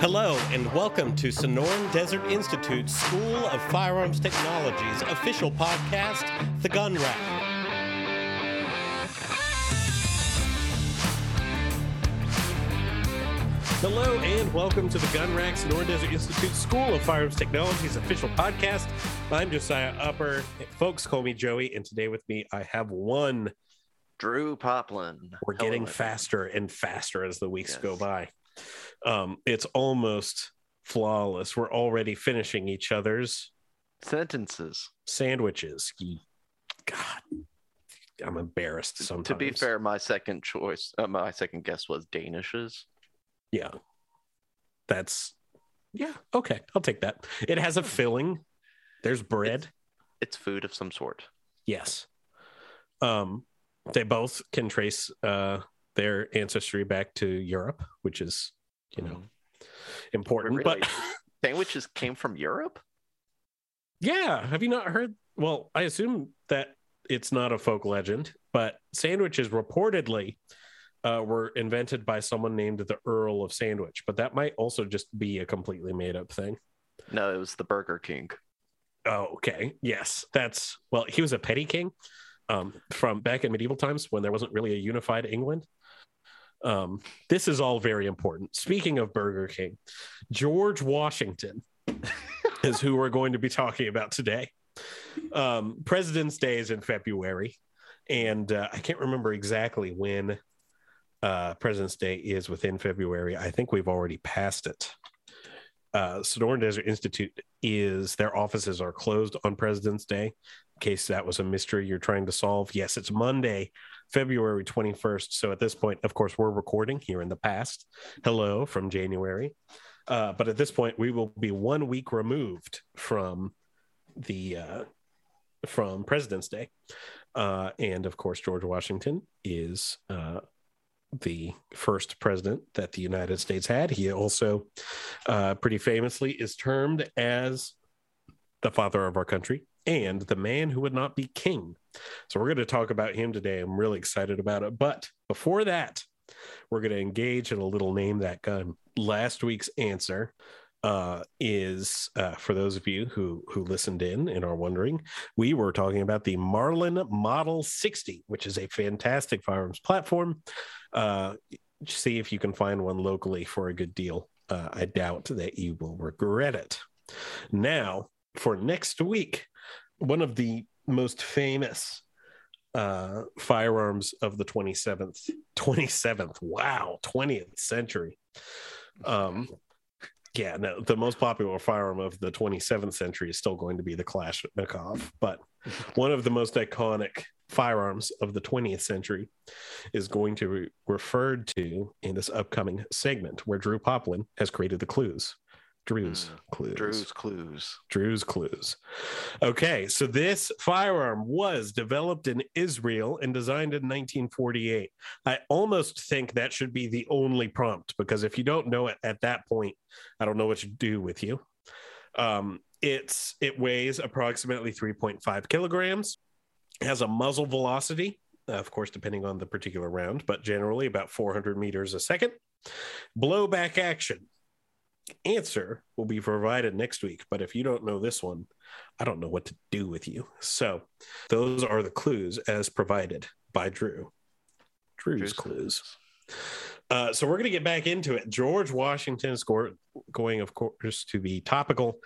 Hello, and welcome to Sonoran Desert Institute's School of Firearms Technology's official podcast, The Gun Rack. Hello, and welcome to the Gun Rack Sonoran Desert Institute School of Firearms Technology's official podcast. I'm Josiah Upper. Folks call me Joey, and today with me I have one. Drew Poplin. We're Hello, getting faster and faster as the weeks go by. Um, it's almost flawless. We're already finishing each other's Sentences. sandwiches. God, I'm embarrassed sometimes. To be fair, my second choice, uh, my second guess was Danishes. yeah, that's yeah okay. I'll take that. It has a filling. There's bread. It's food of some sort. Yes. Um, they both can trace uh their ancestry back to Europe, which is you know Mhm. important. Really? But Sandwiches came from Europe? yeah, have you not heard? Well, I assume that it's not a folk legend, but sandwiches reportedly uh, were invented by someone named the Earl of Sandwich, but that might also just be a completely made up thing. No, it was the Burger King. Oh, okay. Yes, that's well. He was a petty king um, from back in medieval times when there wasn't really a unified England. Um, this is all very important. Speaking of Burger King, George Washington is who we're going to be talking about today. Um, President's Day is in February, and uh, I can't remember exactly when uh, President's Day is within February. I think we've already passed it. Uh, Sonoran Desert Institute is their offices are closed on President's Day. In case that was a mystery you're trying to solve, yes, it's Monday, February 21st. So at this point, of course, we're recording here in the past. Hello from January. Uh, but at this point, we will be one week removed from the uh, from President's Day, uh, and of course, George Washington is uh, the first president that the United States had. He also, uh, pretty famously, is termed as the father of our country and the man who would not be king. So we're going to talk about him today. I'm really excited about it. But before that, we're going to engage in a little name that gun. Last week's answer uh, is uh, for those of you who who listened in and are wondering, we were talking about the Marlin Model 60, which is a fantastic firearms platform. Uh, see if you can find one locally for a good deal. Uh, I doubt that you will regret it. Now, for next week, one of the most famous uh, firearms of the 27th, 27th, wow, 20th century. Um, yeah, no, the most popular firearm of the 27th century is still going to be the Kalashnikov, but one of the most iconic firearms of the 20th century is going to be referred to in this upcoming segment where Drew Poplin has created the clues. Drew's Mm, clues. Drew's Clues. Drew's clues. Okay, so this firearm was developed in Israel and designed in 1948. I almost think that should be the only prompt because if you don't know it at that point, I don't know what to do with you. Um, it's it weighs approximately 3.5 kilograms, has a muzzle velocity, uh, of course, depending on the particular round, but generally about 400 meters a second. Blowback action answer will be provided next week. But if you don't know this one, I don't know what to do with you. So those are the clues as provided by Drew. Drew's, Drew's clues. Uh, so we're going to get back into it. George Washington is go- going, of course, to be topical,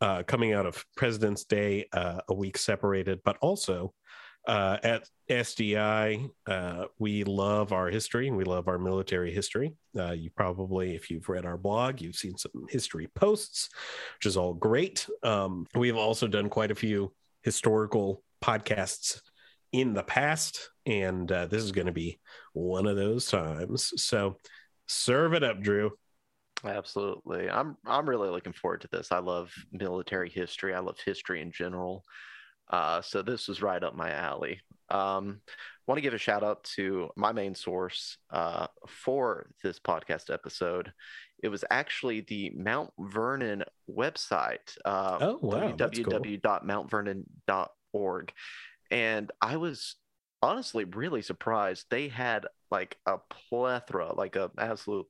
uh, coming out of President's Day, uh, a week separated, but also uh, at SDI, uh, we love our history and we love our military history. Uh, you probably, if you've read our blog, you've seen some history posts, which is all great. Um, we've also done quite a few historical podcasts in the past, and uh, this is going to be one of those times. So serve it up, Drew. Absolutely. I'm I'm really looking forward to this. I love military history. I love history in general. Uh, so this was right up my alley. Um, want to give a shout out to my main source uh, for this podcast episode. It was actually the Mount Vernon website. Uh, Oh, wow, cool. www.mountvernon.org. And I was honestly really surprised. They had like a plethora, like a absolute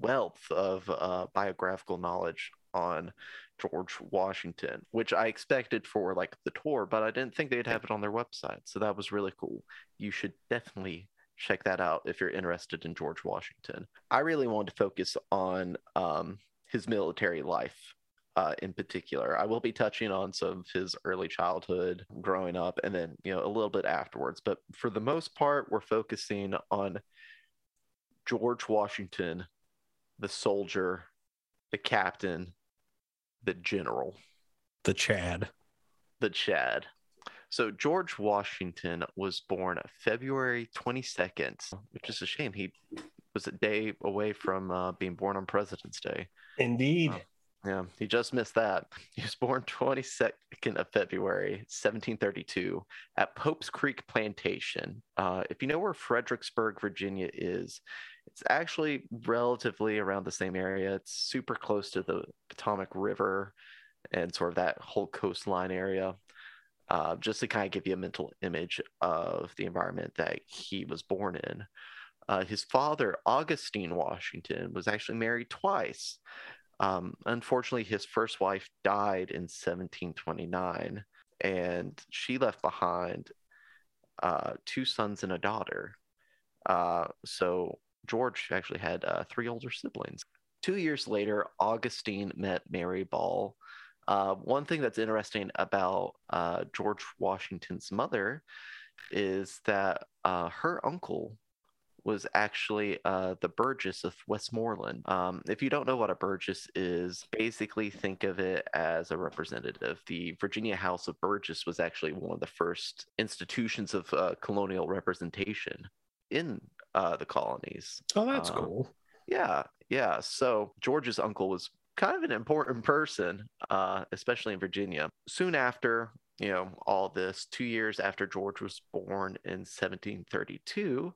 wealth of uh, biographical knowledge on George Washington, which I expected for like the tour, but I didn't think they'd have it on their website. So that was really cool. You should definitely check that out if you're interested in George Washington. I really wanted to focus on um, his military life uh, in particular. I will be touching on some of his early childhood, growing up, and then you know a little bit afterwards. But for the most part, we're focusing on George Washington, the soldier, the captain, the general, the Chad, the Chad. So George Washington was born February 22nd, which is a shame. He was a day away from uh, being born on President's Day. Indeed. Uh, yeah, he just missed that. He was born 22nd of February, 1732, at Pope's Creek Plantation. Uh, if you know where Fredericksburg, Virginia is, it's actually relatively around the same area. It's super close to the Potomac River and sort of that whole coastline area. Uh, just to kind of give you a mental image of the environment that he was born in. Uh, his father, Augustine Washington, was actually married twice. Um, unfortunately, his first wife died in 1729, and she left behind uh, two sons and a daughter. Uh, so George actually had uh, three older siblings. Two years later, Augustine met Mary Ball. Uh, one thing that's interesting about uh, George Washington's mother is that uh, her uncle was actually uh, the Burgess of Westmoreland. Um, if you don't know what a Burgess is, basically think of it as a representative. The Virginia House of Burgess was actually one of the first institutions of uh, colonial representation in uh, the colonies. Oh, that's um, cool. Yeah, yeah. So George's uncle was kind of an important person, uh, especially in Virginia. Soon after, you know, all this, two years after George was born in 1732,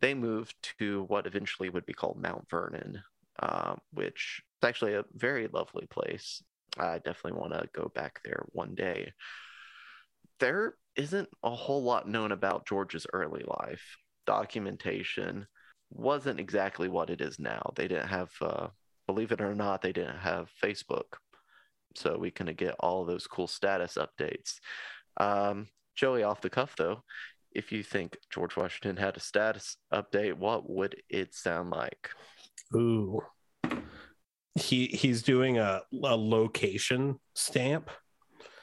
they moved to what eventually would be called Mount Vernon, uh, which is actually a very lovely place. I definitely want to go back there one day. There isn't a whole lot known about George's early life. Documentation wasn't exactly what it is now. They didn't have, uh, believe it or not, they didn't have Facebook. So we can get all those cool status updates. Um, Joey, off the cuff though, if you think George Washington had a status update, what would it sound like? Ooh. He he's doing a, a location stamp.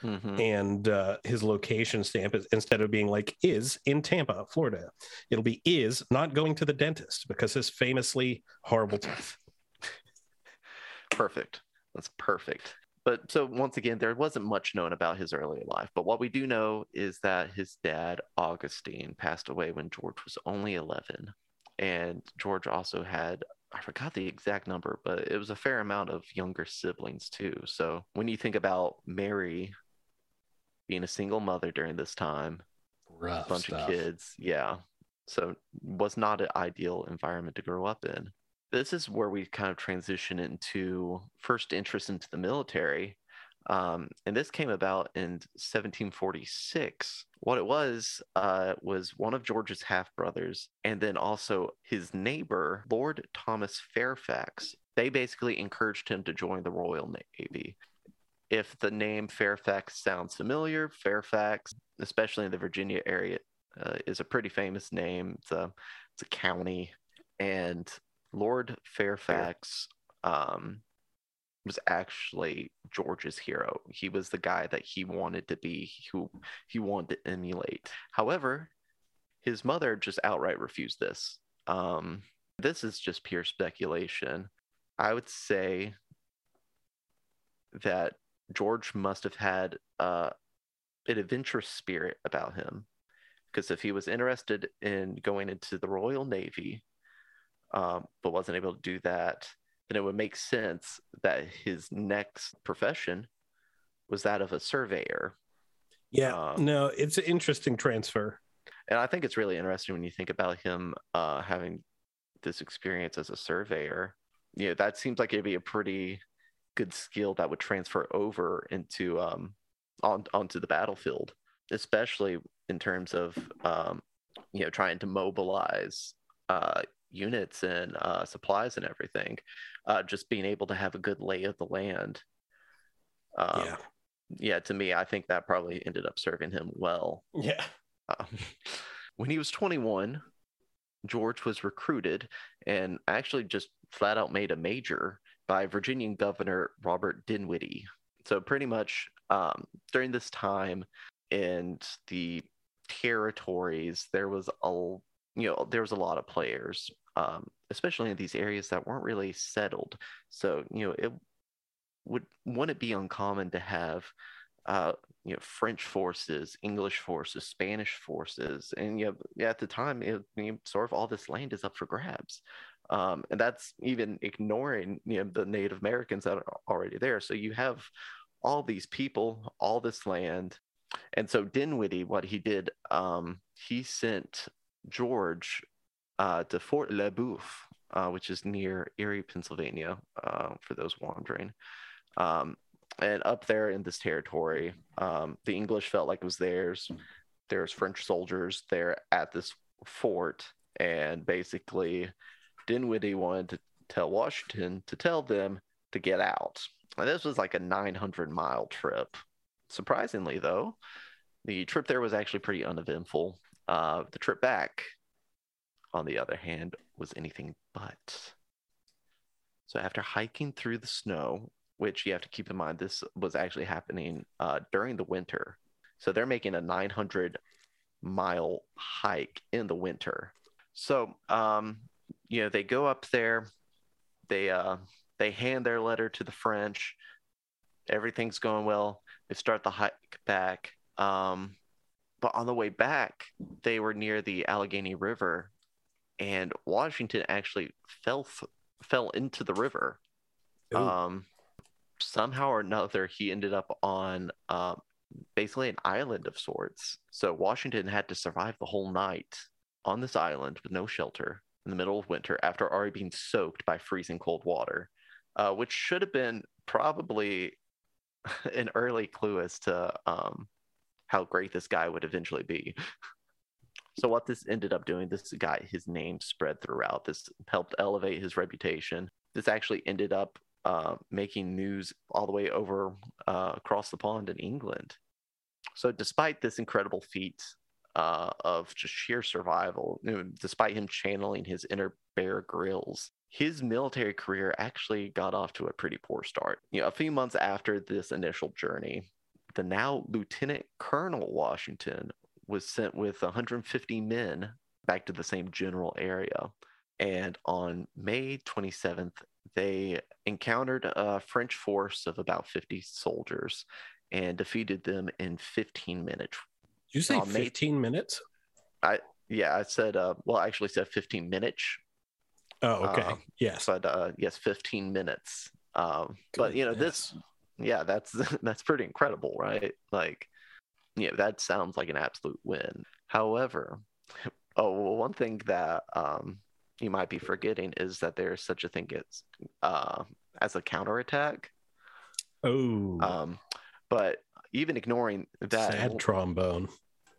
Mm-hmm. And uh, his location stamp is instead of being like is in Tampa, Florida, it'll be is not going to the dentist because his famously horrible teeth. Perfect. That's perfect. But so once again, there wasn't much known about his early life. But what we do know is that his dad, Augustine, passed away when George was only 11. And George also had, I forgot the exact number, but it was a fair amount of younger siblings too. So when you think about Mary being a single mother during this time, Rough a bunch stuff. of kids, yeah. So was not an ideal environment to grow up in this is where we kind of transition into first interest into the military. Um, and this came about in 1746. What it was uh, was one of George's half brothers, and then also his neighbor, Lord Thomas Fairfax. They basically encouraged him to join the Royal Navy. If the name Fairfax sounds familiar, Fairfax, especially in the Virginia area, uh, is a pretty famous name. It's a, it's a county, and Lord Fairfax um, was actually George's hero. He was the guy that he wanted to be, who he wanted to emulate. However, his mother just outright refused this. Um, this is just pure speculation. I would say that George must have had uh, an adventurous spirit about him. Because if he was interested in going into the Royal Navy, um, but wasn't able to do that, then it would make sense that his next profession was that of a surveyor. Yeah, um, no, it's an interesting transfer. And I think it's really interesting when you think about him uh, having this experience as a surveyor. You know, that seems like it'd be a pretty good skill that would transfer over into um, on onto the battlefield, especially in terms of um, you know trying to mobilize uh, units and uh, supplies and everything. Uh, just being able to have a good lay of the land. Um, yeah. Yeah, to me, I think that probably ended up serving him well. Yeah. Um, when he was 21, George was recruited and actually just flat out made a major by Virginian Governor Robert Dinwiddie. So, pretty much um, during this time in the territories, there was a you know there was a lot of players, um, especially in these areas that weren't really settled. So, you know, it would wouldn't it be uncommon to have uh, you know French forces, English forces, Spanish forces, and you know, at the time, it, you know, sort of all this land is up for grabs, um, and that's even ignoring you know the Native Americans that are already there. So you have all these people, all this land, and so Dinwiddie, what he did, um, he sent George uh, to Fort Le Boeuf, uh, which is near Erie, Pennsylvania, uh, for those wandering. Um, and up there in this territory, um, the English felt like it was theirs. There's French soldiers there at this fort, and basically, Dinwiddie wanted to tell Washington to tell them to get out. And this was like a 900 mile trip. Surprisingly, though, the trip there was actually pretty uneventful. Uh, the trip back, on the other hand, was anything but. So after hiking through the snow which you have to keep in mind this was actually happening uh, during the winter. So they're making a 900 mile hike in the winter. So, um, you know, they go up there, they uh, they hand their letter to the French. Everything's going well. They start the hike back. Um, but on the way back, they were near the Allegheny River, and Washington actually fell fell into the river. Ooh. Um, somehow or another he ended up on um, basically an island of sorts. So Washington had to survive the whole night on this island with no shelter in the middle of winter after already being soaked by freezing cold water, uh, which should have been probably an early clue as to um, how great this guy would eventually be. so what this ended up doing, this guy, his name spread throughout. This helped elevate his reputation. This actually ended up uh, making news all the way over uh, across the pond in England. So, despite this incredible feat uh, of just sheer survival, despite him channeling his inner Bear Grylls, his military career actually got off to a pretty poor start. You know, a few months after this initial journey, the now Lieutenant Colonel Washington was sent with 150 men back to the same general area. And on May 27th, they encountered a French force of about 50 soldiers and defeated them in 15 minutes. Did you say 15 minutes? I yeah, I said uh well I actually said 15 minutes. Oh, okay. Uh, yes. But uh yes, 15 minutes. Um but you know this yeah, that's that's pretty incredible, right? Like yeah, that sounds like an absolute win. However, oh, well, one thing that um you might be forgetting is that there's such a thing as uh, as a counterattack. Oh. Um, but even ignoring that, sad we'll, trombone.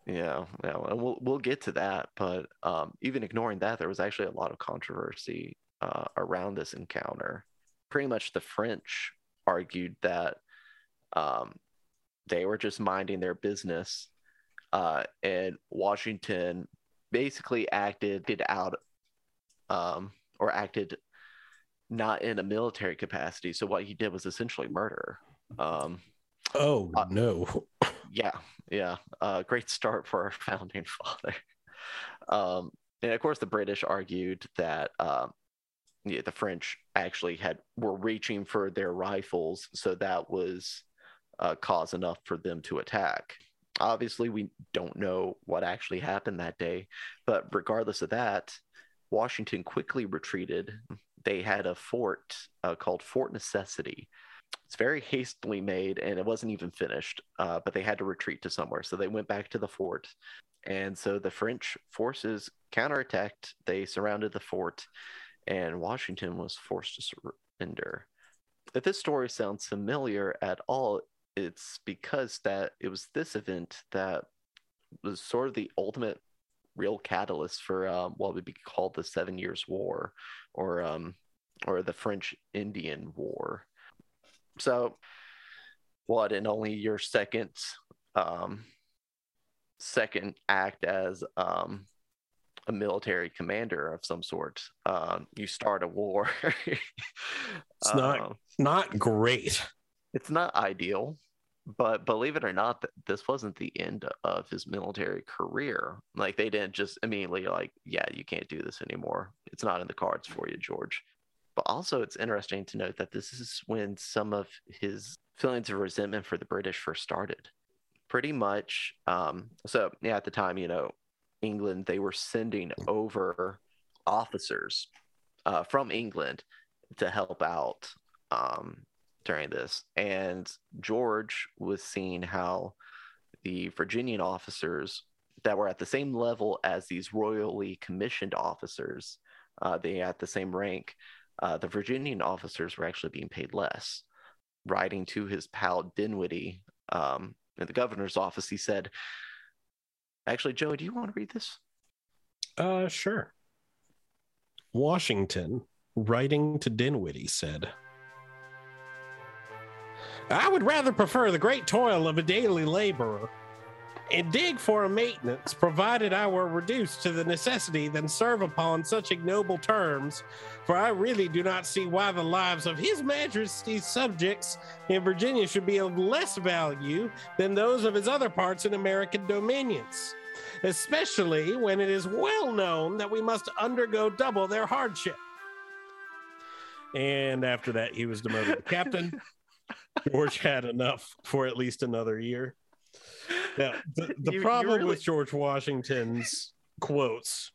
Yeah, yeah, and we'll we'll get to that. But um, even ignoring that, there was actually a lot of controversy uh, around this encounter. Pretty much, the French argued that um, they were just minding their business, uh, and Washington basically acted out um, or acted not in a military capacity. So what he did was essentially murder. Um, oh uh, no! yeah, yeah. Uh, great start for our founding father. Um, and of course, the British argued that um, yeah, the French actually had were reaching for their rifles, so that was uh, cause enough for them to attack. Obviously, we don't know what actually happened that day, but regardless of that, Washington quickly retreated. They had a fort uh, called Fort Necessity. It's very hastily made and it wasn't even finished, uh, but they had to retreat to somewhere. So they went back to the fort. And so the French forces counterattacked. They surrounded the fort, and Washington was forced to surrender. If this story sounds familiar at all, it's because that it was this event that was sort of the ultimate real catalyst for um, what would be called the Seven Years' War, or um, or the French Indian War. So, what in only your second um, second act as um, a military commander of some sort, um, you start a war. it's not Um, not great. it's not ideal but believe it or not this wasn't the end of his military career like they didn't just immediately like yeah you can't do this anymore it's not in the cards for you george but also it's interesting to note that this is when some of his feelings of resentment for the british first started pretty much um, so yeah at the time you know england they were sending over officers uh, from england to help out um, during this. And George was seeing how the Virginian officers that were at the same level as these royally commissioned officers, uh, they at the same rank, uh, the Virginian officers were actually being paid less. Writing to his pal Dinwiddie um, in the governor's office, he said, Actually, Joey, do you want to read this? Uh, sure. Washington, writing to Dinwiddie, said, I would rather prefer the great toil of a daily laborer and dig for a maintenance, provided I were reduced to the necessity than serve upon such ignoble terms, for I really do not see why the lives of His Majesty's subjects in Virginia should be of less value than those of his other parts in American dominions especially when it is well known that we must undergo double their hardship. And after that, he was demoted to captain. George had enough for at least another year. Now, the, the You- you problem really- with George Washington's quotes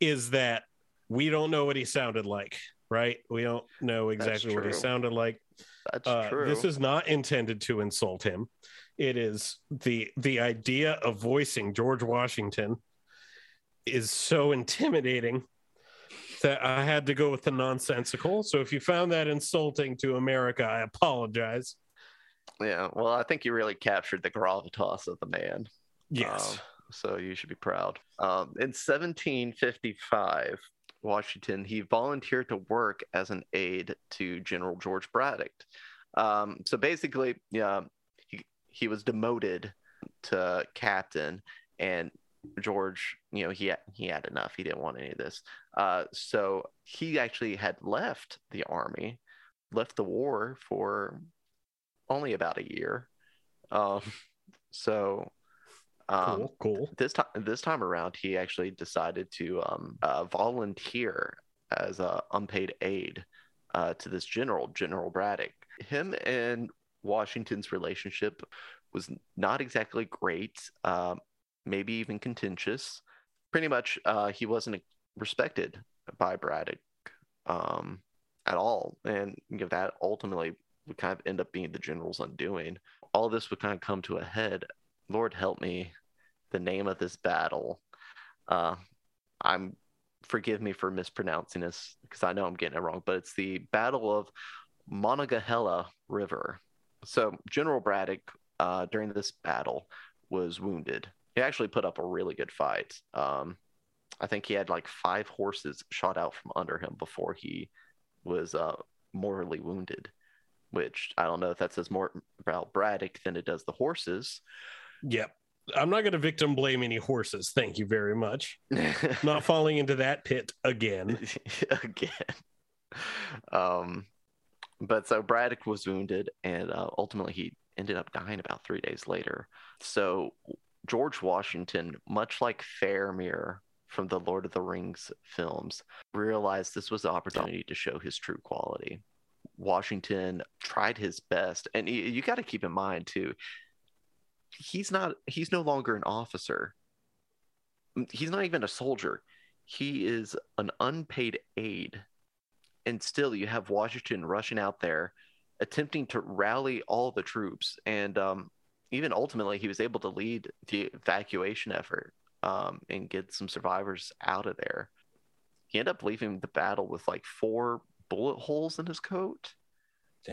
is that we don't know what he sounded like, right? We don't know exactly what he sounded like. That's Uh, true. This is not intended to insult him. It is the the idea of voicing George Washington is so intimidating that I had to go with the nonsensical. So if you found that insulting to America, I apologize. Yeah. Well, I think you really captured the gravitas of the man. Yes. Um, so you should be proud. Um, in 1755, Washington, he volunteered to work as an aide to General George Braddock. Um, so basically, yeah, he, he was demoted to captain, and George, you know, he had, he had enough. He didn't want any of this. Uh, so he actually had left the army, left the war for only about a year. Um, so um, cool. Cool. this time this time around he actually decided to um, uh, volunteer as a unpaid aide uh, to this general general braddock him and washington's relationship was not exactly great um, maybe even contentious pretty much uh, he wasn't respected by braddock um, at all and you know, that ultimately would kind of end up being the general's undoing all this would kind of come to a head lord help me the name of this battle. Uh, I'm forgive me for mispronouncing this because I know I'm getting it wrong, but it's the Battle of Monongahela River. So General Braddock uh, during this battle was wounded. He actually put up a really good fight. Um, I think he had like five horses shot out from under him before he was uh, mortally wounded. Which I don't know if that says more about Braddock than it does the horses. Yep. I'm not going to victim blame any horses. Thank you very much. Not falling into that pit again. again. Um, but so Braddock was wounded, and uh, ultimately he ended up dying about three days later. So George Washington, much like Faramir from the Lord of the Rings films, realized this was the opportunity to show his true quality. Washington tried his best, and you, you got to keep in mind too. He's not. He's no longer an officer. He's not even a soldier he is an unpaid aide and still you have washington rushing out there attempting to rally all the troops and um, even ultimately he was able to lead the evacuation effort um, and get some survivors out of there he ended up leaving the battle with like four bullet holes in his coat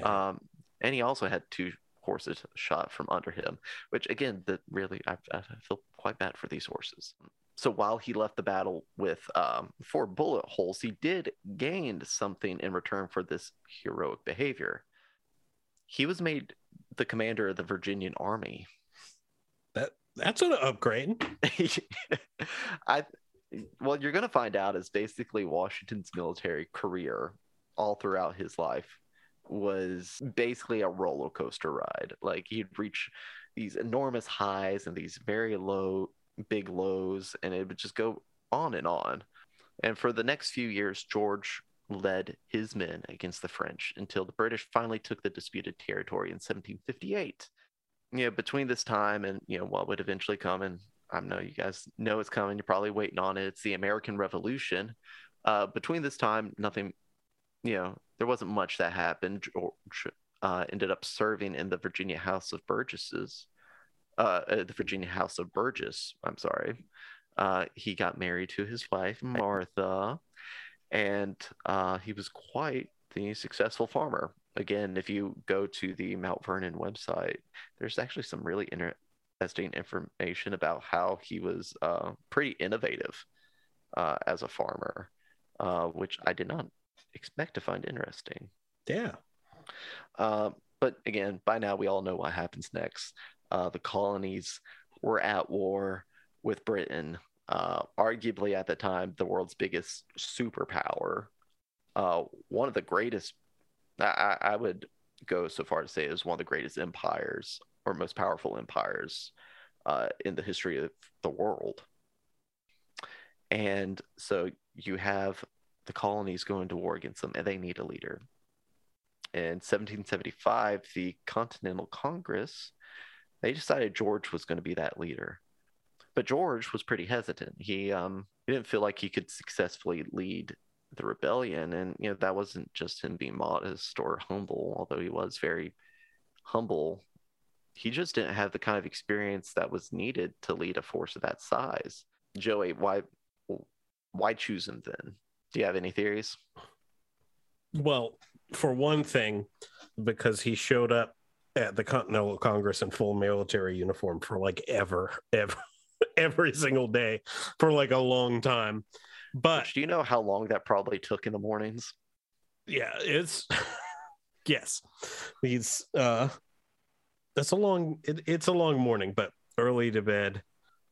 um, and he also had two horses shot from under him which again that really I, I feel quite bad for these horses so while he left the battle with um, four bullet holes, he did gain something in return for this heroic behavior. He was made the commander of the Virginian Army. That that's an upgrade. I what you're going to find out is basically Washington's military career all throughout his life was basically a roller coaster ride. Like he'd reach these enormous highs and these very low, big lows, and it would just go on and on. And for the next few years, George led his men against the French until the British finally took the disputed territory in 1758. You know, between this time and you know what would eventually come, and I know you guys know it's coming. You're probably waiting on it. It's the American Revolution. Uh, between this time, nothing. You know, there wasn't much that happened. George uh, ended up serving in the Virginia House of Burgesses, uh, uh the Virginia House of Burgess. I'm sorry. Uh, he got married to his wife Martha, and uh, he was quite the successful farmer. Again, if you go to the Mount Vernon website, there's actually some really interesting information about how he was uh, pretty innovative uh, as a farmer, uh, which I did not expect to find interesting. Yeah. Uh, but again, by now we all know what happens next. Uh, the colonies were at war with Britain uh, arguably at the time the world's biggest superpower, uh, one of the greatest. I, I would go so far to say is one of the greatest empires or most powerful empires uh, in the history of the world. And so you have the colonies going to war against them, and they need a leader. In 1775, the Continental Congress they decided George was going to be that leader. But George was pretty hesitant. He um he didn't feel like he could successfully lead the rebellion, and you know that wasn't just him being modest or humble, although he was very humble. He just didn't have the kind of experience that was needed to lead a force of that size. Joey, why why choose him then? Do you have any theories? Well, for one thing, because he showed up at the Continental Congress in full military uniform for like ever, ever, every single day for like a long time. But do you know how long that probably took in the mornings? Yeah, it's yes. These uh that's a long it, it's a long morning, but early to bed,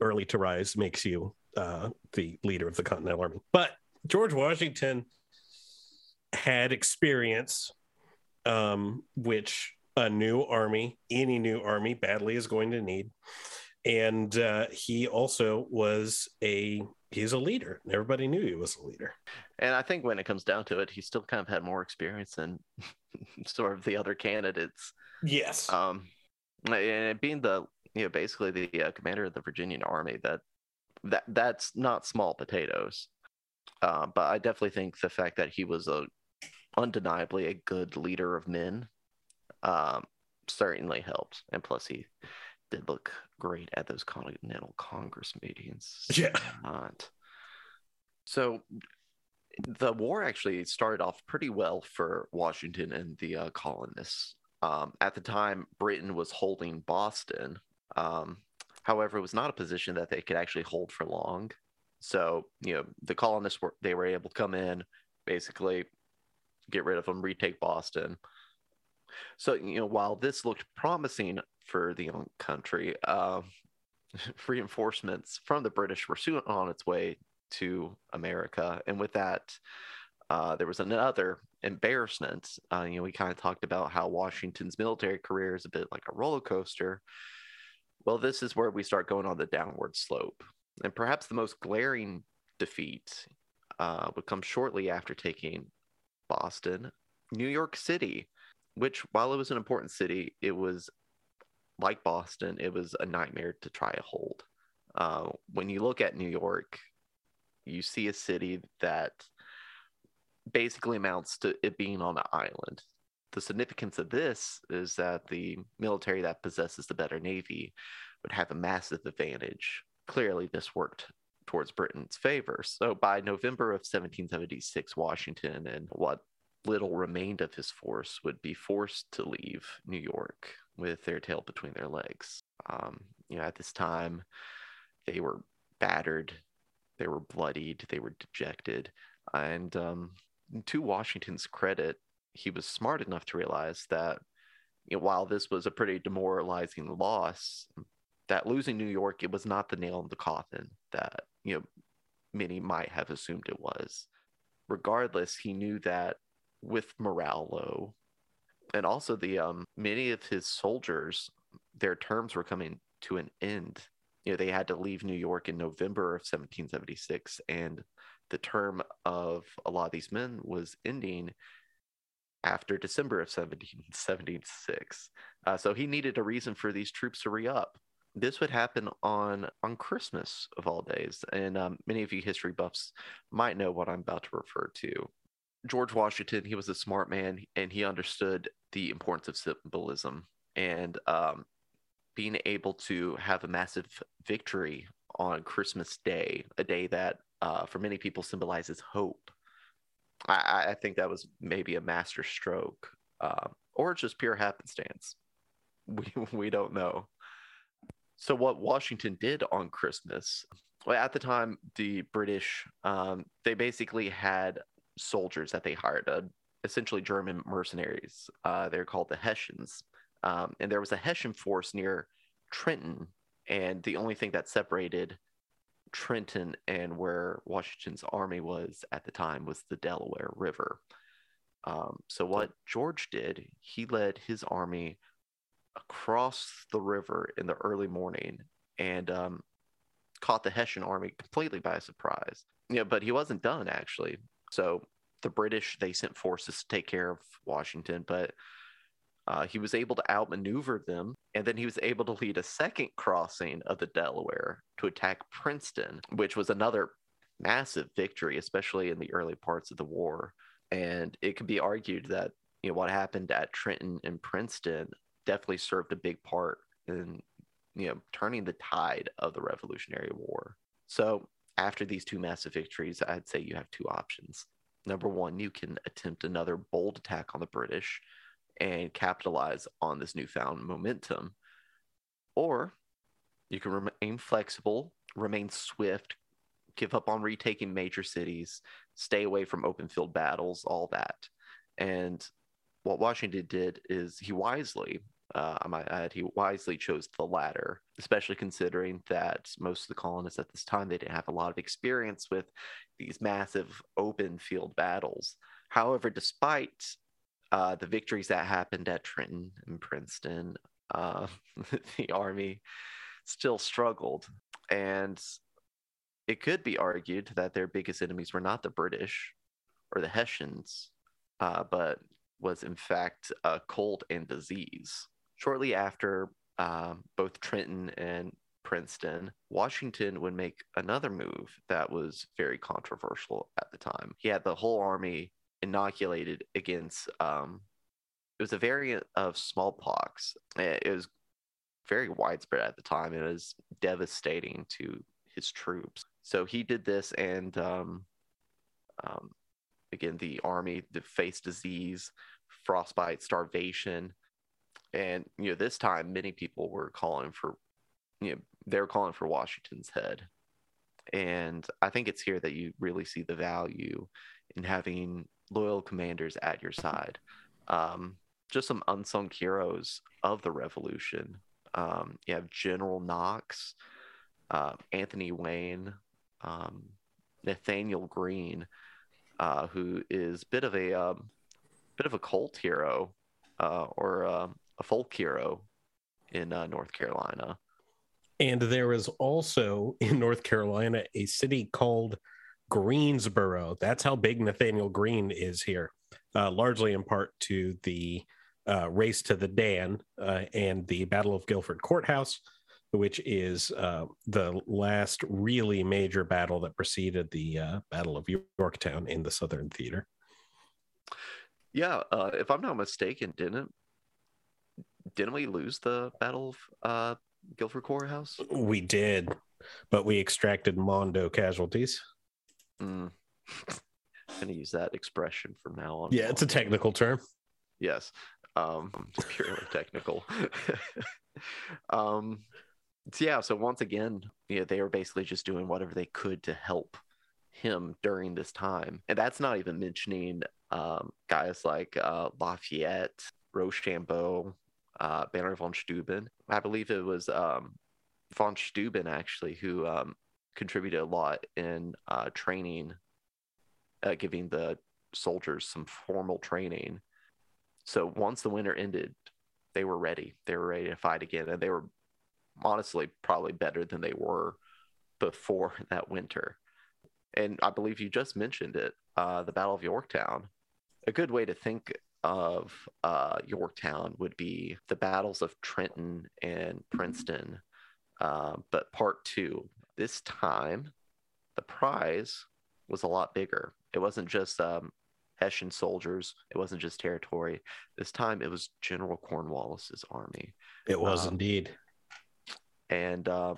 early to rise makes you uh the leader of the Continental Army. But George Washington had experience um which a new army, any new army badly is going to need and uh, he also was a he's a leader. Everybody knew he was a leader. And I think when it comes down to it, he still kind of had more experience than sort of the other candidates. Yes. Um, and being the you know basically the uh, commander of the Virginian Army, that that that's not small potatoes. Uh, but I definitely think the fact that he was a undeniably a good leader of men um, certainly helped. And plus, he did look great at those Continental Congress meetings. Yeah. Not. So the war actually started off pretty well for Washington and the uh, colonists. Um, at the time, Britain was holding Boston. Um, however, it was not a position that they could actually hold for long. So, you know, the colonists were they were able to come in, basically get rid of them, retake Boston. So, you know, while this looked promising for the young country, uh, reinforcements from the British were soon on its way to America. And with that, uh, there was another embarrassment. Uh, you know, we kind of talked about how Washington's military career is a bit like a roller coaster. Well, this is where we start going on the downward slope. And perhaps the most glaring defeat uh, would come shortly after taking Boston, New York City which while it was an important city, it was like Boston, it was a nightmare to try to hold. Uh, when you look at New York, you see a city that basically amounts to it being on an island. The significance of this is that the military that possesses the better navy would have a massive advantage. Clearly, this worked towards Britain's favor. So by November of 1776, Washington and what little remained of his force would be forced to leave New York with their tail between their legs. Um, you know, at this time, they were battered. they were bloodied, they were dejected. And um, to Washington's credit, he was smart enough to realize that you know, while this was a pretty demoralizing loss, that losing New York, it was not the nail in the coffin that you know many might have assumed it was. Regardless, he knew that with morale low, and also the um, many of his soldiers, their terms were coming to an end. You know, they had to leave New York in November of 1776, and the term of a lot of these men was ending after December of 1776. Uh, so he needed a reason for these troops to re up. This would happen on on Christmas of all days, and um, many of you history buffs might know what I'm about to refer to. George Washington, he was a smart man, and he understood the importance of symbolism and um, being able to have a massive victory on Christmas Day, a day that uh, for many people symbolizes hope I, I think that was maybe a master stroke, uh, or just pure happenstance. We we don't know. So what Washington did on Christmas? Well, at the time, the British um, they basically had soldiers that they hired, uh, essentially German mercenaries. Uh, they're called the Hessians, um, and there was a Hessian force near Trenton, and the only thing that separated Trenton and where Washington's army was at the time was the Delaware River. Um, so, what George did, he led his army across the river in the early morning and um, caught the Hessian army completely by surprise. Yeah, but he wasn't done actually. So, the British they sent forces to take care of Washington, but uh, he was able to outmaneuver them, and then he was able to lead a second crossing of the Delaware to attack Princeton, which was another massive victory, especially in the early parts of the war. And it could be argued that you know what happened at Trenton and Princeton definitely served a big part in you know turning the tide of the Revolutionary War. So after these two massive victories, I'd say you have two options. Number one, you can attempt another bold attack on the British and capitalize on this newfound momentum. Or you can remain flexible, remain swift, give up on retaking major cities, stay away from open field battles, all that. And what Washington did is he wisely, uh, I might add, he wisely chose the latter, especially considering that most of the colonists at this time they didn't have a lot of experience with these massive open field battles. However, despite uh, the victories that happened at Trenton and Princeton, uh, the Army still struggled. And it could be argued that their biggest enemies were not the British or the Hessians, uh, but was in fact a cold and disease. Shortly after uh, both Trenton and Princeton, Washington would make another move that was very controversial at the time. He had the whole army inoculated against um, it was a variant of smallpox. It was very widespread at the time. It was devastating to his troops. So he did this, and um, um, again, the army faced disease, frostbite, starvation, and you know this time many people were calling for, you know, they were calling for Washington's head, and I think it's here that you really see the value in having loyal commanders at your side. Um, just some unsung heroes of the revolution. Um, you have General Knox, uh, Anthony Wayne, um, Nathaniel Greene, uh, who is a bit of a um, bit of a cult hero uh, or uh, a folk hero in uh, North Carolina. And there is also in North Carolina a city called Greensboro. That's how big Nathaniel Greene is here, uh, largely in part to the uh, race to the Dan uh, and the Battle of Guilford Courthouse, which is uh, the last really major battle that preceded the uh, Battle of Yorktown in the Southern Theater. Yeah, uh, if I'm not mistaken, didn't didn't we lose the Battle of uh, Guilford Courthouse? We did, but we extracted Mondo casualties. Mm. I'm gonna use that expression from now on. Yeah, it's a technical term. Yes, um, purely technical. um, So, yeah, so once again, you know, they were basically just doing whatever they could to help him during this time. And that's not even mentioning um, guys like uh, Lafayette, Rochambeau, uh, Baron von Steuben. I believe it was um, von Steuben actually who um, contributed a lot in uh, training, uh, giving the soldiers some formal training. So once the winter ended, they were ready. They were ready to fight again, and they were honestly probably better than they were before that winter. And I believe you just mentioned it, uh, the Battle of Yorktown. A good way to think of uh, Yorktown would be the battles of Trenton and Princeton, uh, but part two. This time, the prize was a lot bigger. It wasn't just um, Hessian soldiers. It wasn't just territory. This time, it was General Cornwallis's army. It was um, indeed. And uh,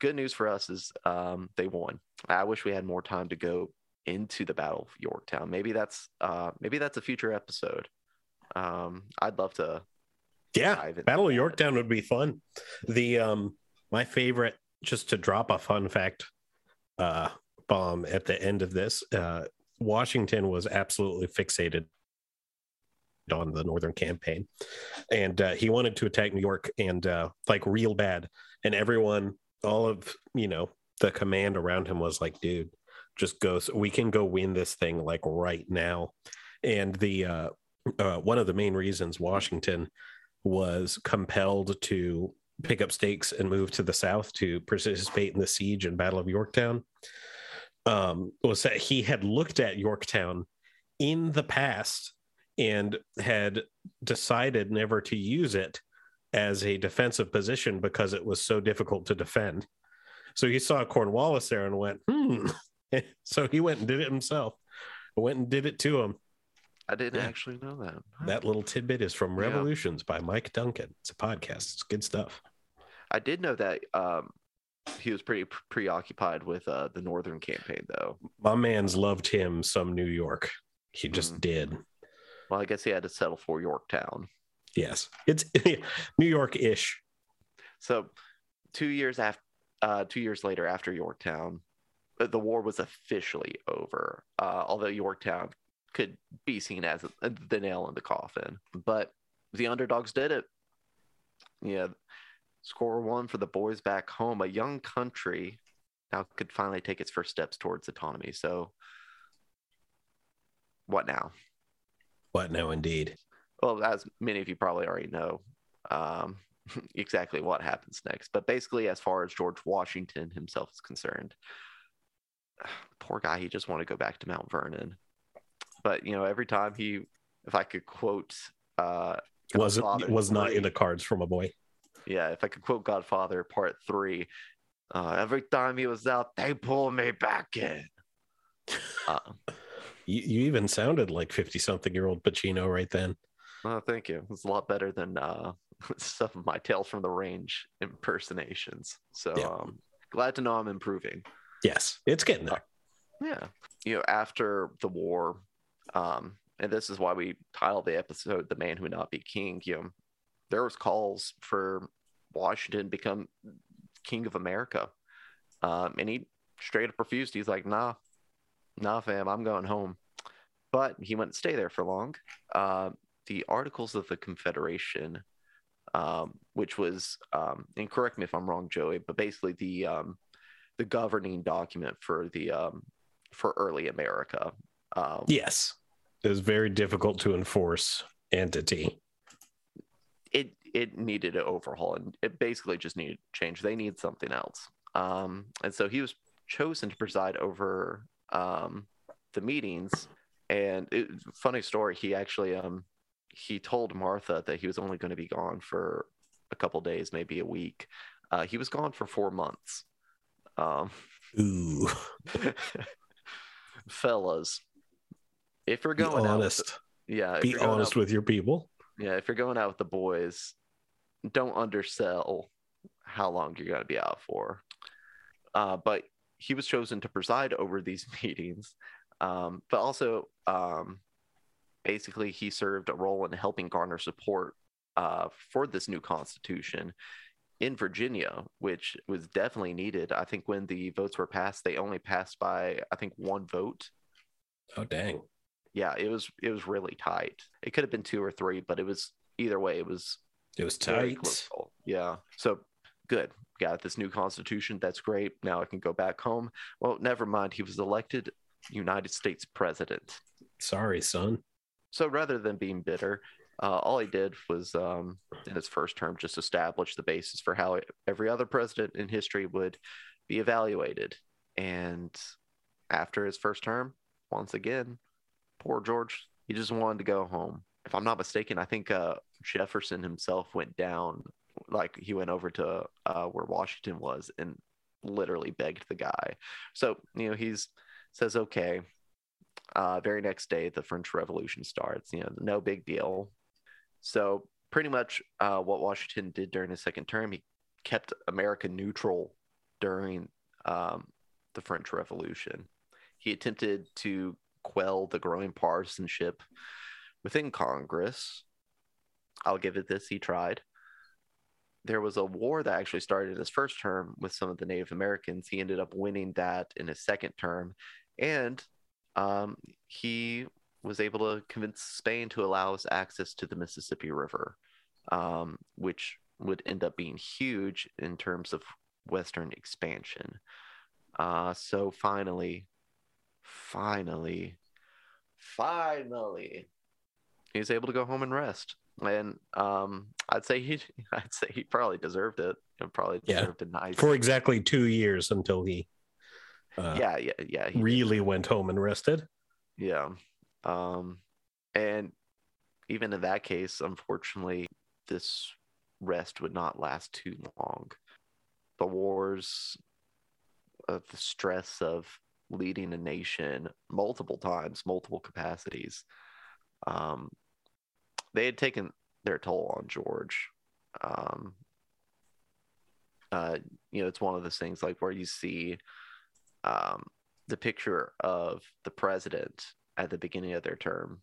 good news for us is um, they won. I wish we had more time to go into the Battle of Yorktown. Maybe that's uh, maybe that's a future episode. Um, I'd love to. Yeah, Battle of Yorktown would be fun. The um, my favorite, just to drop a fun fact, uh, bomb at the end of this. Uh, Washington was absolutely fixated on the Northern campaign, and uh, he wanted to attack New York and uh, like real bad. And everyone, all of you know, the command around him was like, "Dude, just go. So we can go win this thing like right now." And the uh, uh, one of the main reasons Washington was compelled to pick up stakes and move to the south to participate in the siege and Battle of Yorktown um, was that he had looked at Yorktown in the past and had decided never to use it as a defensive position because it was so difficult to defend. So he saw Cornwallis there and went, hmm. so he went and did it himself. Went and did it to him. I didn't yeah. actually know that. That little tidbit is from Revolutions yeah. by Mike Duncan. It's a podcast. It's good stuff. I did know that um, he was pretty preoccupied with uh, the Northern campaign, though. My man's loved him some New York. He just mm. did. Well, I guess he had to settle for Yorktown. Yes, it's New York-ish. So, two years after, uh, two years later, after Yorktown, uh, the war was officially over. Uh, although Yorktown could be seen as the nail in the coffin. But the underdogs did it. Yeah, score one for the boys back home. A young country now could finally take its first steps towards autonomy. So, what now? What now, indeed? Well, as many of you probably already know, um, exactly what happens next. But basically, as far as George Washington himself is concerned, poor guy, he just wanted to go back to Mount Vernon but you know, every time he, if I could quote, uh, was it was not in the cards from a boy. Yeah, if I could quote Godfather Part Three, uh, every time he was out, they pull me back in. Uh, you, you even sounded like fifty-something-year-old Pacino right then. Oh, thank you. It's a lot better than uh, some of my Tales from the Range impersonations. So, yeah. um, glad to know I'm improving. Yes, it's getting there. Uh, yeah, you know, after the war, um, and this is why we titled the episode "The Man Who Would Not Be King." You know, there was calls for Washington to become king of America, um, and he straight up refused. He's like, "Nah, nah, fam, I'm going home." But he wouldn't stay there for long. Uh, the Articles of the Confederation, um, which was, um, and correct me if I'm wrong, Joey, but basically the um, the governing document for the um, for early America. Um, yes, it was very difficult to enforce entity. It it needed an overhaul, and it basically just needed change. They need something else, um, and so he was chosen to preside over um, the meetings. And it, funny story, he actually um, he told Martha that he was only going to be gone for a couple days, maybe a week. Uh, he was gone for four months. Um, Ooh, fellas, if you're going honest, yeah, be honest with, with your people. Yeah, if you're going out with the boys, don't undersell how long you're going to be out for. Uh, but he was chosen to preside over these meetings, um, but also um, basically he served a role in helping garner support uh, for this new constitution. in Virginia, which was definitely needed. I think when the votes were passed, they only passed by I think one vote. Oh dang. Yeah, it was it was really tight. It could have been two or three, but it was either way. It was It was tight. Yeah. So good. Got this new constitution. That's great. Now I can go back home. Well, never mind. He was elected United States president. Sorry, son. So rather than being bitter, uh, all he did was, um, in his first term, just establish the basis for how every other president in history would be evaluated. And after his first term, once again, poor George, he just wanted to go home. If I'm not mistaken, I think uh, Jefferson himself went down, like he went over to uh, where Washington was and literally begged the guy. So, you know, he's says, okay, uh, very next day, the French Revolution starts. You know, no big deal. So pretty much uh, what Washington did during his second term, he kept America neutral during um, the French Revolution. He attempted to quell the growing partisanship within Congress. I'll give it this: he tried. There was a war that actually started in his first term with some of the Native Americans. He ended up winning that in his second term, and um, he was able to convince Spain to allow us access to the Mississippi River, um, which would end up being huge in terms of Western expansion. Uh, so finally, finally, finally, he was able to go home and rest. And um, I'd say he, I'd say he probably deserved it. And probably Yeah. deserved a nice. For exactly two years until he uh, yeah, yeah, yeah. he did. really went home and rested. Yeah. Um, and even in that case, unfortunately, this rest would not last too long. The wars, of the stress of leading a nation multiple times, multiple capacities, um, they had taken their toll on George. Um, uh, you know, it's one of those things like where you see um, the picture of the president at the beginning of their term,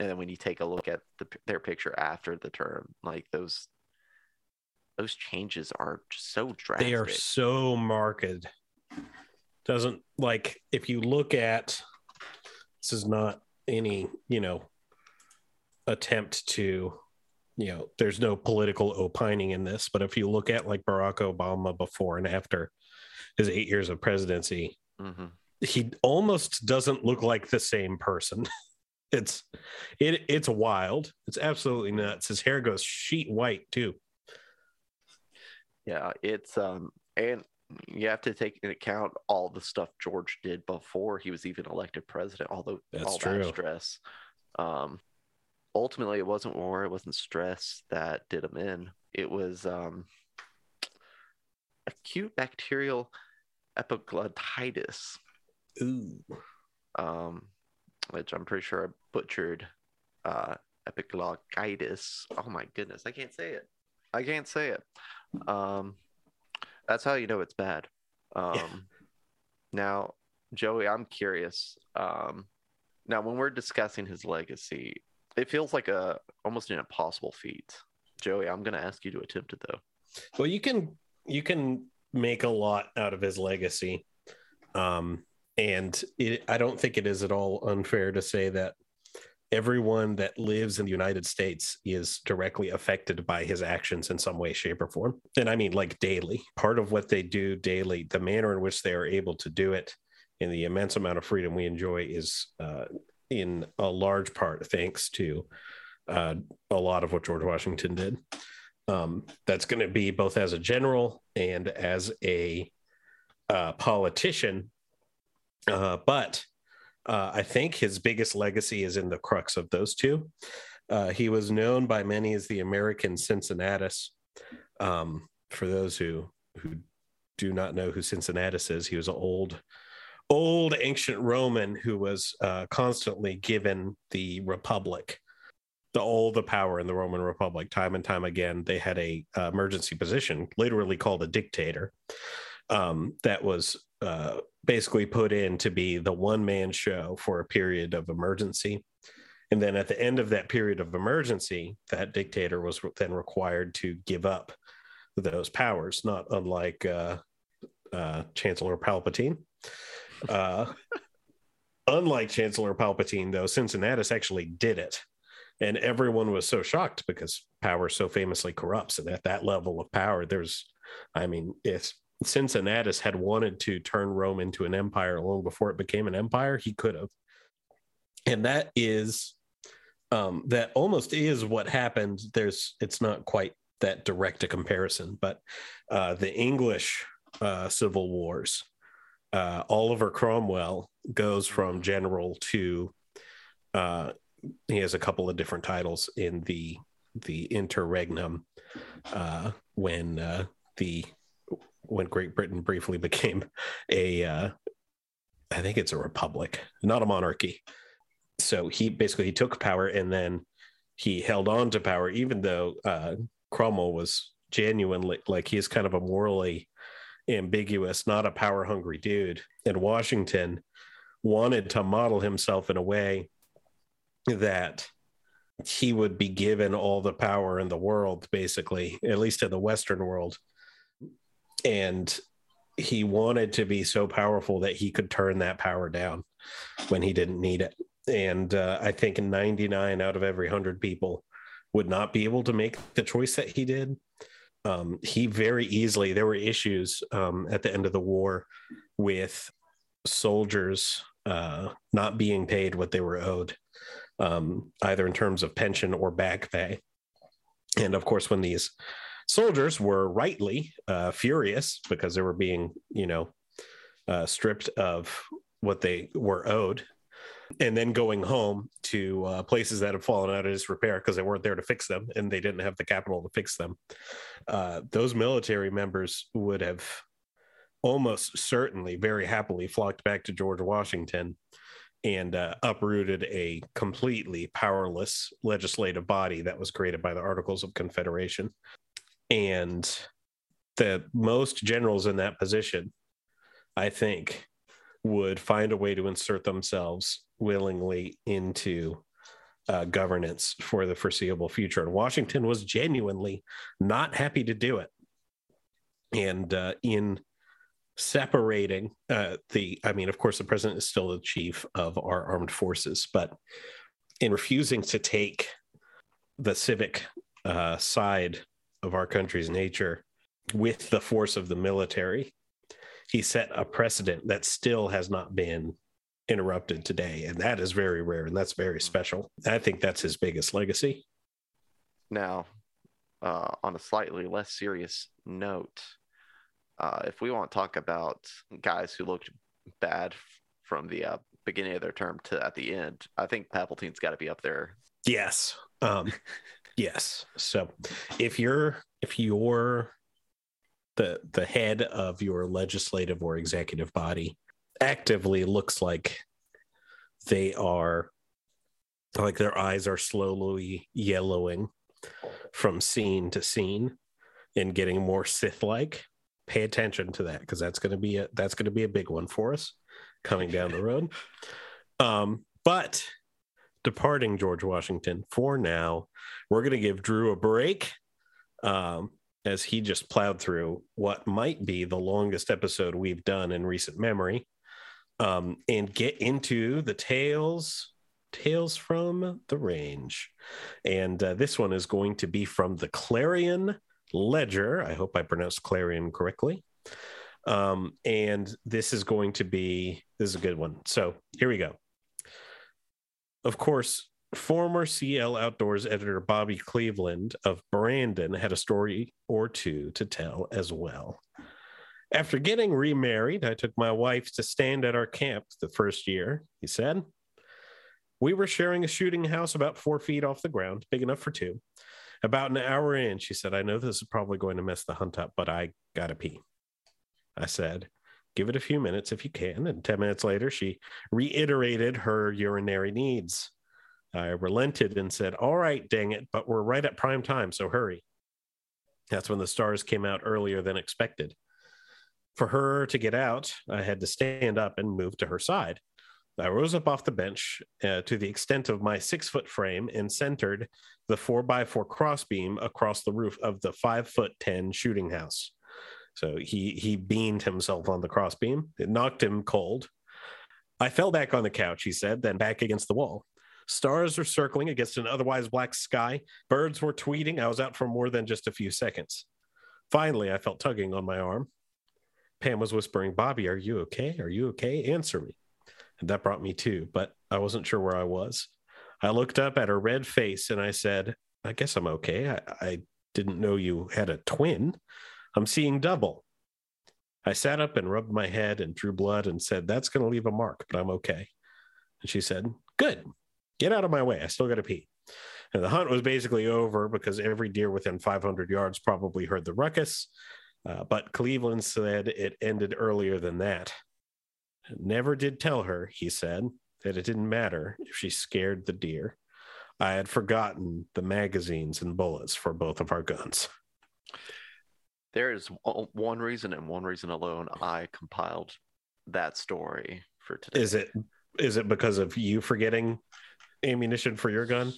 and then when you take a look at the, their picture after the term, like those those changes are just so drastic. They are so marked. Doesn't like if you look at this is not any, you know, attempt to, you know, there's no political opining in this, but if you look at like Barack Obama before and after his eight years of presidency, Mhm. he almost doesn't look like the same person. it's it it's wild. It's absolutely nuts. His hair goes sheet white too. Yeah, it's um, and you have to take into account all the stuff George did before he was even elected president. Although That's all true. that stress, um, ultimately it wasn't war, it wasn't stress that did him in. It was um, acute bacterial epiglottitis, Ooh. um, which I'm pretty sure I butchered. Uh, epiglottitis. Oh my goodness, I can't say it. I can't say it. Um, that's how you know it's bad. Um, now, Joey, I'm curious. Um, now, when we're discussing his legacy, it feels like a almost an impossible feat. Joey, I'm going to ask you to attempt it though. Well, you can you can make a lot out of his legacy, um, and it, I don't think it is at all unfair to say that everyone that lives in the United States is directly affected by his actions in some way, shape, or form. And I mean, like daily. Part of what they do daily, the manner in which they are able to do it, and the immense amount of freedom we enjoy is uh, in a large part thanks to uh, a lot of what George Washington did. Um, that's going to be both as a general and as a uh, politician. Uh, but uh, I think his biggest legacy is in the crux of those two. Uh, he was known by many as the American Cincinnatus. Um, for those who who do not know who Cincinnatus is, he was an old, old ancient Roman who was uh, constantly given the republic, the all the power in the Roman Republic, time and time again. They had a uh, emergency position, literally called a dictator, um, that was uh, basically put in to be the one man show for a period of emergency. And then at the end of that period of emergency, that dictator was then required to give up those powers, not unlike uh, uh, Chancellor Palpatine. Uh, unlike Chancellor Palpatine, though, Cincinnatus actually did it. And everyone was so shocked because power so famously corrupts. And at that level of power, there's, I mean, if Cincinnatus had wanted to turn Rome into an empire long before it became an empire, he could have. And that is, um, that almost is what happened. There's, it's not quite that direct a comparison, but uh, the English uh, civil wars, uh, Oliver Cromwell goes from general to uh, he has a couple of different titles in the the interregnum uh, when uh, the when Great Britain briefly became a uh, I think it's a republic, not a monarchy. So he basically he took power and then he held on to power, even though uh, Cromwell was genuinely like he's kind of a morally ambiguous, not a power hungry dude. And Washington wanted to model himself in a way that he would be given all the power in the world, basically, at least in the Western world. And he wanted to be so powerful that he could turn that power down when he didn't need it. And uh, I think 99 out of every 100 people would not be able to make the choice that he did. Um, he very easily, there were issues um, at the end of the war with soldiers uh, not being paid what they were owed um, either in terms of pension or back pay. And of course, when these soldiers were rightly uh, furious because they were being, you know, uh, stripped of what they were owed, and then going home to uh, places that had fallen out of disrepair because they weren't there to fix them and they didn't have the capital to fix them. Uh, those military members would have almost certainly very happily flocked back to George Washington and uh, uprooted a completely powerless legislative body that was created by the Articles of Confederation. And the most generals in that position, I think, would find a way to insert themselves willingly into uh, governance for the foreseeable future. And Washington was genuinely not happy to do it. And uh, in separating uh, the i mean of course the president is still the chief of our armed forces but in refusing to take the civic uh, side of our country's nature with the force of the military he set a precedent that still has not been interrupted today and that is very rare and that's very special i think that's his biggest legacy now uh, on a slightly less serious note uh, if we want to talk about guys who looked bad from the uh, beginning of their term to at the end, I think Palpatine's got to be up there. Yes. Um, yes. So if you're if you're the the head of your legislative or executive body actively looks like they are like their eyes are slowly yellowing from scene to scene and getting more Sith like pay attention to that because that's going to be a that's going to be a big one for us coming down the road. Um, but departing George Washington for now, we're going to give Drew a break um, as he just plowed through what might be the longest episode we've done in recent memory, um, and get into the tales tales from the range. And uh, this one is going to be from the Clarion Ledger. I hope I pronounced Clarion correctly. Um, and this is going to be this is a good one. So here we go. Of course, former CL Outdoors editor Bobby Cleveland of Brandon had a story or two to tell as well. After getting remarried, I took my wife to stand at our camp the first year, he said. We were sharing a shooting house about four feet off the ground, big enough for two. About an hour in, she said, I know this is probably going to mess the hunt up, but I gotta pee. I said, Give it a few minutes if you can. And 10 minutes later, she reiterated her urinary needs. I relented and said, All right, dang it, but we're right at prime time, so hurry. That's when the stars came out earlier than expected. For her to get out, I had to stand up and move to her side. I rose up off the bench uh, to the extent of my six foot frame and centered the four by four crossbeam across the roof of the five foot 10 shooting house. So he, he beamed himself on the crossbeam. It knocked him cold. I fell back on the couch, he said, then back against the wall. Stars were circling against an otherwise black sky. Birds were tweeting. I was out for more than just a few seconds. Finally, I felt tugging on my arm. Pam was whispering, Bobby, are you okay? Are you okay? Answer me. And that brought me to, but I wasn't sure where I was. I looked up at her red face and I said, I guess I'm okay. I, I didn't know you had a twin. I'm seeing double. I sat up and rubbed my head and drew blood and said, That's going to leave a mark, but I'm okay. And she said, Good. Get out of my way. I still got to pee. And the hunt was basically over because every deer within 500 yards probably heard the ruckus. Uh, but Cleveland said it ended earlier than that. Never did tell her, he said, that it didn't matter if she scared the deer. I had forgotten the magazines and bullets for both of our guns. There is one reason and one reason alone I compiled that story for today. Is it is it because of you forgetting ammunition for your gun?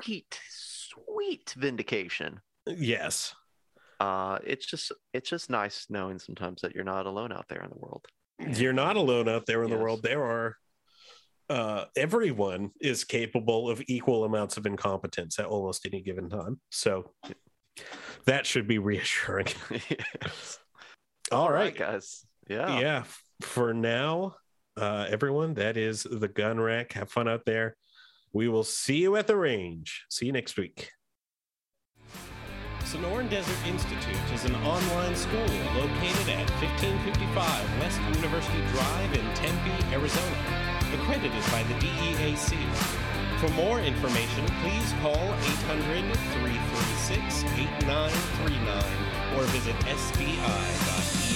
Sweet, sweet vindication. Yes. Uh, it's just it's just nice knowing sometimes that you're not alone out there in the world. You're not alone out there in yes. the world. There are uh, everyone is capable of equal amounts of incompetence at almost any given time. So that should be reassuring. yes. All, All right. right, guys. Yeah. Yeah. For now, uh, everyone, that is the gun rack. Have fun out there. We will see you at the range. See you next week. Sonoran Desert Institute is an online school located at 1555 West University Drive in Tempe, Arizona, accredited by the DEAC. For more information, please call 800 336 8939 or visit sdi.edu.